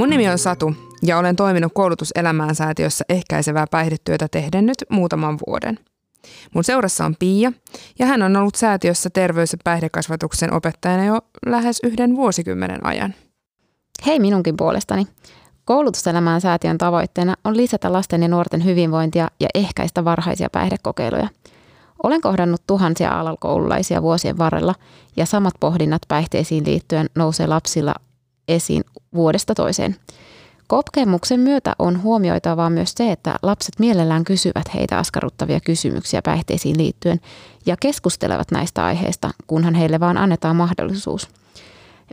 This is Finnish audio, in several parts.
Mun nimi on Satu ja olen toiminut koulutuselämään säätiössä ehkäisevää päihdetyötä tehden nyt muutaman vuoden. Mun seurassa on Pia ja hän on ollut säätiössä terveys- ja päihdekasvatuksen opettajana jo lähes yhden vuosikymmenen ajan. Hei minunkin puolestani. Koulutuselämään säätiön tavoitteena on lisätä lasten ja nuorten hyvinvointia ja ehkäistä varhaisia päihdekokeiluja. Olen kohdannut tuhansia alakoululaisia vuosien varrella ja samat pohdinnat päihteisiin liittyen nousee lapsilla esiin vuodesta toiseen. Kokemuksen myötä on huomioitavaa myös se, että lapset mielellään kysyvät heitä askarruttavia kysymyksiä päihteisiin liittyen ja keskustelevat näistä aiheista, kunhan heille vaan annetaan mahdollisuus.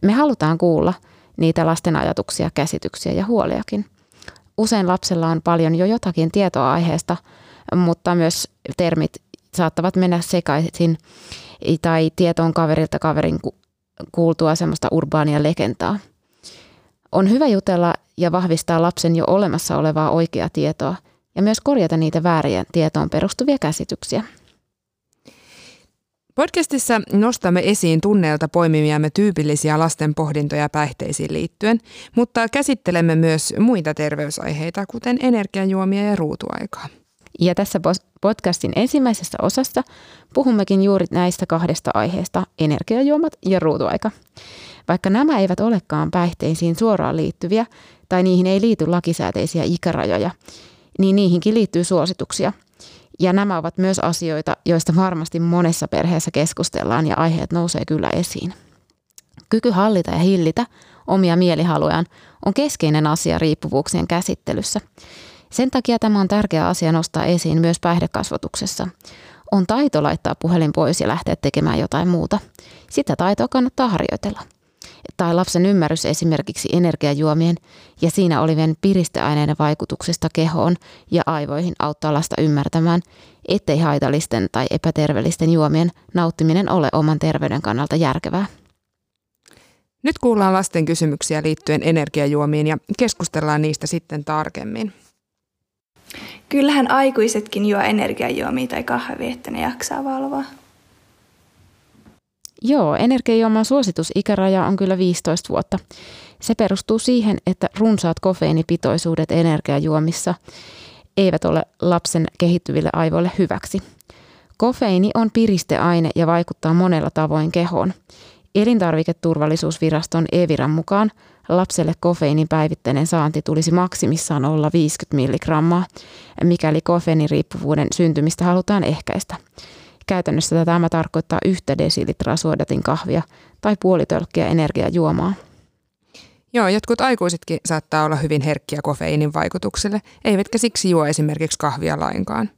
Me halutaan kuulla niitä lasten ajatuksia, käsityksiä ja huoliakin. Usein lapsella on paljon jo jotakin tietoa aiheesta, mutta myös termit saattavat mennä sekaisin tai tietoon kaverilta kaverin kuultua semmoista urbaania legendaa. On hyvä jutella ja vahvistaa lapsen jo olemassa olevaa oikeaa tietoa ja myös korjata niitä vääriä tietoon perustuvia käsityksiä. Podcastissa nostamme esiin tunneilta poimimiamme tyypillisiä lasten pohdintoja päihteisiin liittyen, mutta käsittelemme myös muita terveysaiheita, kuten energiajuomia ja ruutuaikaa. Ja tässä podcastin ensimmäisessä osassa puhummekin juuri näistä kahdesta aiheesta, energiajuomat ja ruutuaika. Vaikka nämä eivät olekaan päihteisiin suoraan liittyviä tai niihin ei liity lakisääteisiä ikärajoja, niin niihinkin liittyy suosituksia. Ja nämä ovat myös asioita, joista varmasti monessa perheessä keskustellaan ja aiheet nousee kyllä esiin. Kyky hallita ja hillitä omia mielihalujaan on keskeinen asia riippuvuuksien käsittelyssä. Sen takia tämä on tärkeä asia nostaa esiin myös päihdekasvatuksessa. On taito laittaa puhelin pois ja lähteä tekemään jotain muuta. Sitä taitoa kannattaa harjoitella – tai lapsen ymmärrys esimerkiksi energiajuomien ja siinä olevien piristeaineiden vaikutuksesta kehoon ja aivoihin auttaa lasta ymmärtämään, ettei haitallisten tai epäterveellisten juomien nauttiminen ole oman terveyden kannalta järkevää. Nyt kuullaan lasten kysymyksiä liittyen energiajuomiin ja keskustellaan niistä sitten tarkemmin. Kyllähän aikuisetkin juo energiajuomia tai kahvia, että ne jaksaa valvoa. Joo, energiajuoman suositusikäraja on kyllä 15 vuotta. Se perustuu siihen, että runsaat kofeiinipitoisuudet energiajuomissa eivät ole lapsen kehittyville aivoille hyväksi. Kofeiini on piristeaine ja vaikuttaa monella tavoin kehoon. Elintarviketurvallisuusviraston Eviran mukaan lapselle kofeiinin päivittäinen saanti tulisi maksimissaan olla 50 milligrammaa, mikäli kofeiiniriippuvuuden syntymistä halutaan ehkäistä. Käytännössä tämä tarkoittaa yhtä desilitraa suodatin kahvia tai puolitölkkiä energiajuomaa. Joo, jotkut aikuisetkin saattaa olla hyvin herkkiä kofeiinin vaikutukselle, eivätkä siksi juo esimerkiksi kahvia lainkaan.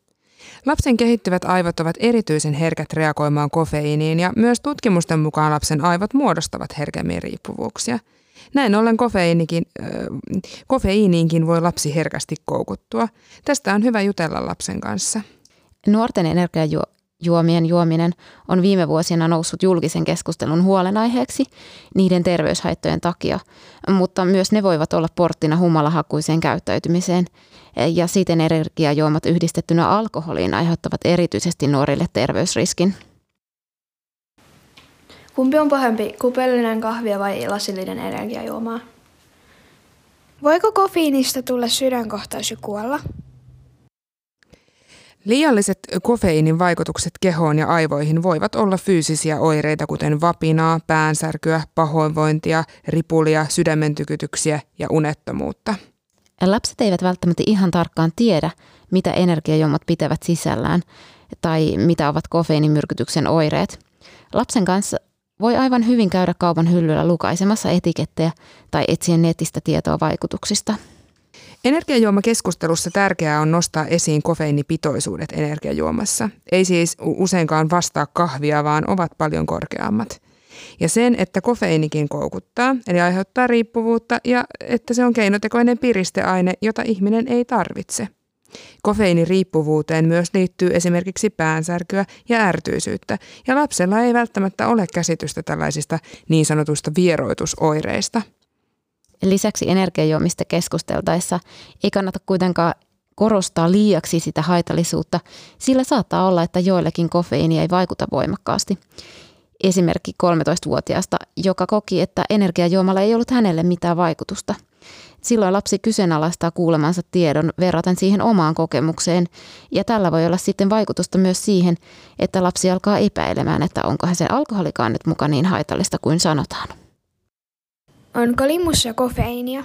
Lapsen kehittyvät aivot ovat erityisen herkät reagoimaan kofeiiniin ja myös tutkimusten mukaan lapsen aivot muodostavat herkemmin riippuvuuksia. Näin ollen kofeiinikin, äh, kofeiiniinkin voi lapsi herkästi koukuttua. Tästä on hyvä jutella lapsen kanssa. Nuorten energiajuo juomien juominen on viime vuosina noussut julkisen keskustelun huolenaiheeksi niiden terveyshaittojen takia, mutta myös ne voivat olla porttina humalahakuiseen käyttäytymiseen ja siten energiajuomat yhdistettynä alkoholiin aiheuttavat erityisesti nuorille terveysriskin. Kumpi on pahempi, kupellinen kahvia vai lasillinen energiajuomaa? Voiko kofiinista tulla sydänkohtaus ja kuolla? Liialliset kofeiinin vaikutukset kehoon ja aivoihin voivat olla fyysisiä oireita, kuten vapinaa, päänsärkyä, pahoinvointia, ripulia, sydämentykytyksiä ja unettomuutta. Lapset eivät välttämättä ihan tarkkaan tiedä, mitä energiajuomat pitävät sisällään tai mitä ovat kofeiinimyrkytyksen oireet. Lapsen kanssa voi aivan hyvin käydä kaupan hyllyllä lukaisemassa etikettejä tai etsiä netistä tietoa vaikutuksista. Energiajuomakeskustelussa tärkeää on nostaa esiin kofeiinipitoisuudet energiajuomassa. Ei siis useinkaan vastaa kahvia, vaan ovat paljon korkeammat. Ja sen, että kofeiinikin koukuttaa, eli aiheuttaa riippuvuutta, ja että se on keinotekoinen piristeaine, jota ihminen ei tarvitse. Kofeiiniriippuvuuteen myös liittyy esimerkiksi päänsärkyä ja ärtyisyyttä, ja lapsella ei välttämättä ole käsitystä tällaisista niin sanotuista vieroitusoireista – Lisäksi energiajuomista keskusteltaessa ei kannata kuitenkaan korostaa liiaksi sitä haitallisuutta, sillä saattaa olla, että joillekin kofeiini ei vaikuta voimakkaasti. Esimerkki 13-vuotiaasta, joka koki, että energiajuomalla ei ollut hänelle mitään vaikutusta. Silloin lapsi kyseenalaistaa kuulemansa tiedon verraten siihen omaan kokemukseen, ja tällä voi olla sitten vaikutusta myös siihen, että lapsi alkaa epäilemään, että onkohan se alkoholikaan nyt mukaan niin haitallista kuin sanotaan. Onko limussa kofeiinia?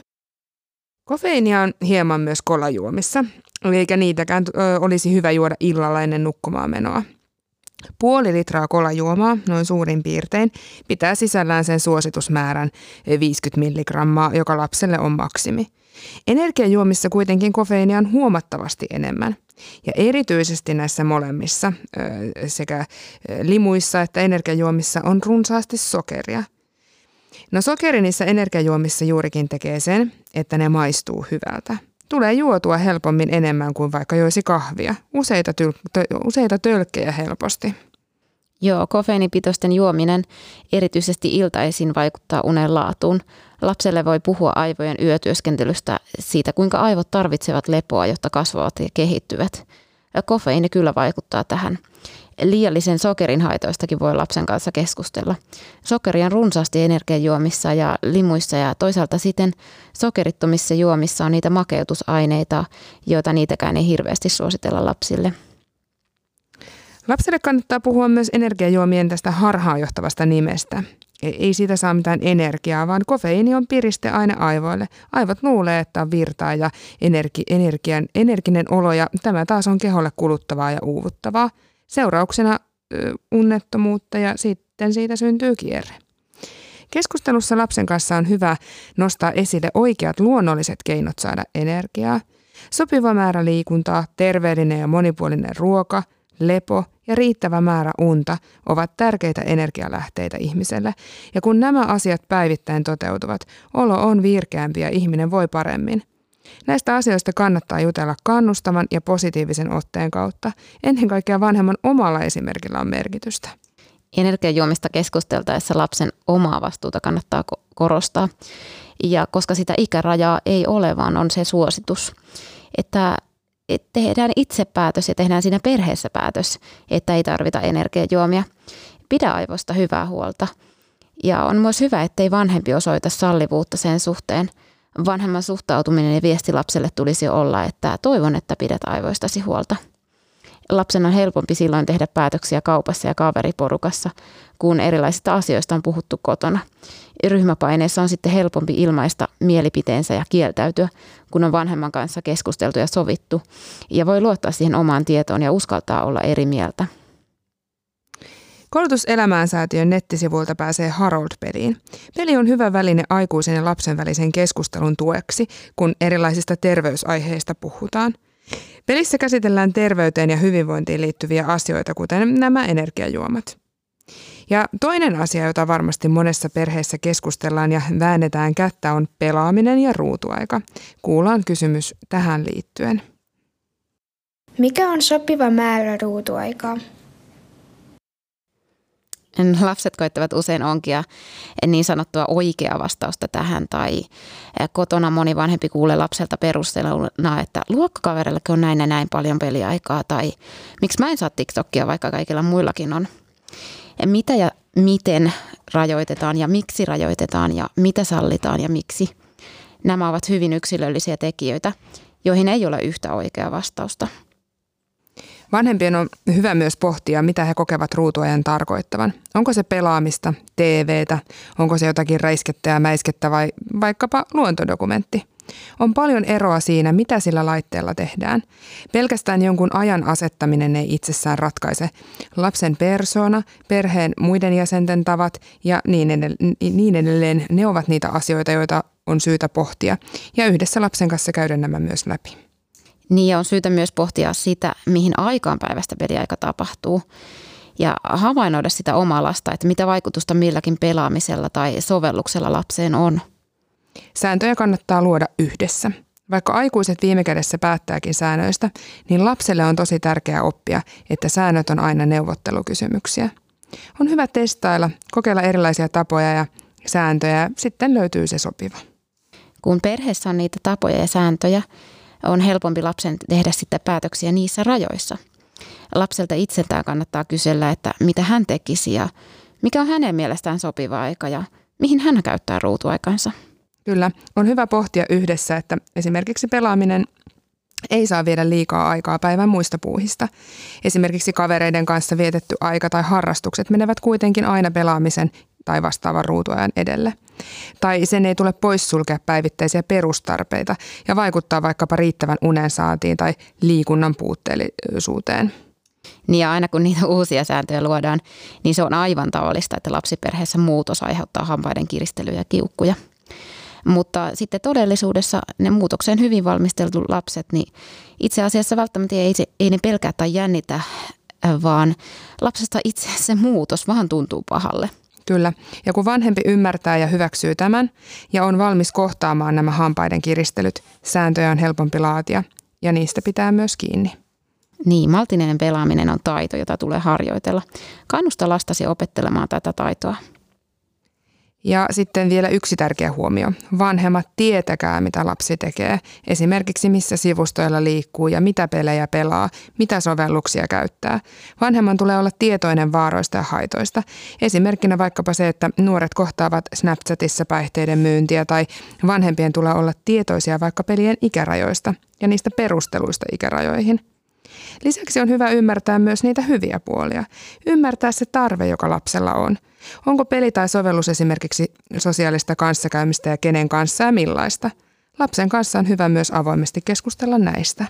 Kofeiinia on hieman myös kolajuomissa, eikä niitäkään olisi hyvä juoda illalla ennen nukkumaan menoa. Puoli litraa kolajuomaa, noin suurin piirtein, pitää sisällään sen suositusmäärän 50 milligrammaa, joka lapselle on maksimi. Energiajuomissa kuitenkin kofeiinia on huomattavasti enemmän. Ja erityisesti näissä molemmissa, sekä limuissa että energiajuomissa, on runsaasti sokeria. No sokeri niissä energiajuomissa juurikin tekee sen, että ne maistuu hyvältä. Tulee juotua helpommin enemmän kuin vaikka joisi kahvia. Useita, tyl- tö- useita tölkkejä helposti. Joo, kofeiinipitoisten juominen erityisesti iltaisin vaikuttaa unen laatuun. Lapselle voi puhua aivojen yötyöskentelystä siitä, kuinka aivot tarvitsevat lepoa, jotta kasvavat ja kehittyvät. Kofeiini kyllä vaikuttaa tähän. Liiallisen sokerin haitoistakin voi lapsen kanssa keskustella. Sokeri on runsaasti energiajuomissa ja limuissa ja toisaalta sitten sokerittomissa juomissa on niitä makeutusaineita, joita niitäkään ei hirveästi suositella lapsille. Lapselle kannattaa puhua myös energiajuomien tästä harhaanjohtavasta nimestä. Ei siitä saa mitään energiaa, vaan kofeiini on piristeaine aivoille. Aivot luulee, että on virtaa ja energi, energian, energinen olo ja tämä taas on keholle kuluttavaa ja uuvuttavaa. Seurauksena unnettomuutta ja sitten siitä syntyy kierre. Keskustelussa lapsen kanssa on hyvä nostaa esille oikeat luonnolliset keinot saada energiaa. Sopiva määrä liikuntaa, terveellinen ja monipuolinen ruoka, lepo ja riittävä määrä unta ovat tärkeitä energialähteitä ihmiselle. Ja kun nämä asiat päivittäin toteutuvat, olo on virkeämpi ja ihminen voi paremmin. Näistä asioista kannattaa jutella kannustavan ja positiivisen otteen kautta. Ennen kaikkea vanhemman omalla esimerkillä on merkitystä. Energiajuomista keskusteltaessa lapsen omaa vastuuta kannattaa korostaa. Ja koska sitä ikärajaa ei ole, vaan on se suositus, että tehdään itse päätös ja tehdään siinä perheessä päätös, että ei tarvita energiajuomia. Pidä aivoista hyvää huolta. Ja on myös hyvä, ettei vanhempi osoita sallivuutta sen suhteen. Vanhemman suhtautuminen ja viesti lapselle tulisi olla, että toivon, että pidät aivoistasi huolta. Lapsen on helpompi silloin tehdä päätöksiä kaupassa ja kaveriporukassa, kun erilaisista asioista on puhuttu kotona. Ryhmäpaineissa on sitten helpompi ilmaista mielipiteensä ja kieltäytyä, kun on vanhemman kanssa keskusteltu ja sovittu, ja voi luottaa siihen omaan tietoon ja uskaltaa olla eri mieltä. Koulutuselämäänsäätiön nettisivuilta pääsee Harold-peliin. Peli on hyvä väline aikuisen ja lapsen välisen keskustelun tueksi, kun erilaisista terveysaiheista puhutaan. Pelissä käsitellään terveyteen ja hyvinvointiin liittyviä asioita, kuten nämä energiajuomat. Ja toinen asia, jota varmasti monessa perheessä keskustellaan ja väännetään kättä, on pelaaminen ja ruutuaika. Kuullaan kysymys tähän liittyen. Mikä on sopiva määrä ruutuaikaa? Lapset koittavat usein onkia niin sanottua oikeaa vastausta tähän tai kotona moni vanhempi kuulee lapselta perusteluna, että luokkakavereillekin on näin ja näin paljon peliaikaa tai miksi mä en saa TikTokia, vaikka kaikilla muillakin on. Ja mitä ja miten rajoitetaan ja miksi rajoitetaan ja mitä sallitaan ja miksi. Nämä ovat hyvin yksilöllisiä tekijöitä, joihin ei ole yhtä oikeaa vastausta. Vanhempien on hyvä myös pohtia, mitä he kokevat ruutuajan tarkoittavan. Onko se pelaamista, TVtä, onko se jotakin räiskettä ja mäiskettä vai vaikkapa luontodokumentti. On paljon eroa siinä, mitä sillä laitteella tehdään. Pelkästään jonkun ajan asettaminen ei itsessään ratkaise. Lapsen persona, perheen muiden jäsenten tavat ja niin edelleen, niin edelleen, ne ovat niitä asioita, joita on syytä pohtia ja yhdessä lapsen kanssa käydä nämä myös läpi. Niin on syytä myös pohtia sitä, mihin aikaan päivästä peliaika tapahtuu ja havainnoida sitä omaa lasta, että mitä vaikutusta milläkin pelaamisella tai sovelluksella lapseen on. Sääntöjä kannattaa luoda yhdessä. Vaikka aikuiset viime kädessä päättääkin säännöistä, niin lapselle on tosi tärkeää oppia, että säännöt on aina neuvottelukysymyksiä. On hyvä testailla, kokeilla erilaisia tapoja ja sääntöjä ja sitten löytyy se sopiva. Kun perheessä on niitä tapoja ja sääntöjä, on helpompi lapsen tehdä sitten päätöksiä niissä rajoissa. Lapselta itseltään kannattaa kysellä, että mitä hän tekisi ja mikä on hänen mielestään sopiva aika ja mihin hän käyttää ruutuaikansa. Kyllä, on hyvä pohtia yhdessä, että esimerkiksi pelaaminen ei saa viedä liikaa aikaa päivän muista puuhista. Esimerkiksi kavereiden kanssa vietetty aika tai harrastukset menevät kuitenkin aina pelaamisen tai vastaavan ruutuajan edelle. Tai sen ei tule poissulkea päivittäisiä perustarpeita ja vaikuttaa vaikkapa riittävän unen saatiin tai liikunnan puutteellisuuteen. Niin ja aina kun niitä uusia sääntöjä luodaan, niin se on aivan tavallista, että lapsiperheessä muutos aiheuttaa hampaiden kiristelyjä ja kiukkuja. Mutta sitten todellisuudessa ne muutokseen hyvin valmisteltu lapset, niin itse asiassa välttämättä ei, ei ne pelkää tai jännitä, vaan lapsesta itse se muutos vaan tuntuu pahalle. Kyllä. Ja kun vanhempi ymmärtää ja hyväksyy tämän ja on valmis kohtaamaan nämä hampaiden kiristelyt, sääntöjä on helpompi laatia ja niistä pitää myös kiinni. Niin, maltinen pelaaminen on taito, jota tulee harjoitella. Kannusta lastasi opettelemaan tätä taitoa. Ja sitten vielä yksi tärkeä huomio. Vanhemmat tietäkää, mitä lapsi tekee. Esimerkiksi missä sivustoilla liikkuu ja mitä pelejä pelaa, mitä sovelluksia käyttää. Vanhemman tulee olla tietoinen vaaroista ja haitoista. Esimerkkinä vaikkapa se, että nuoret kohtaavat Snapchatissa päihteiden myyntiä tai vanhempien tulee olla tietoisia vaikka pelien ikärajoista ja niistä perusteluista ikärajoihin – Lisäksi on hyvä ymmärtää myös niitä hyviä puolia. Ymmärtää se tarve, joka lapsella on. Onko peli tai sovellus esimerkiksi sosiaalista kanssakäymistä ja kenen kanssa ja millaista? Lapsen kanssa on hyvä myös avoimesti keskustella näistä.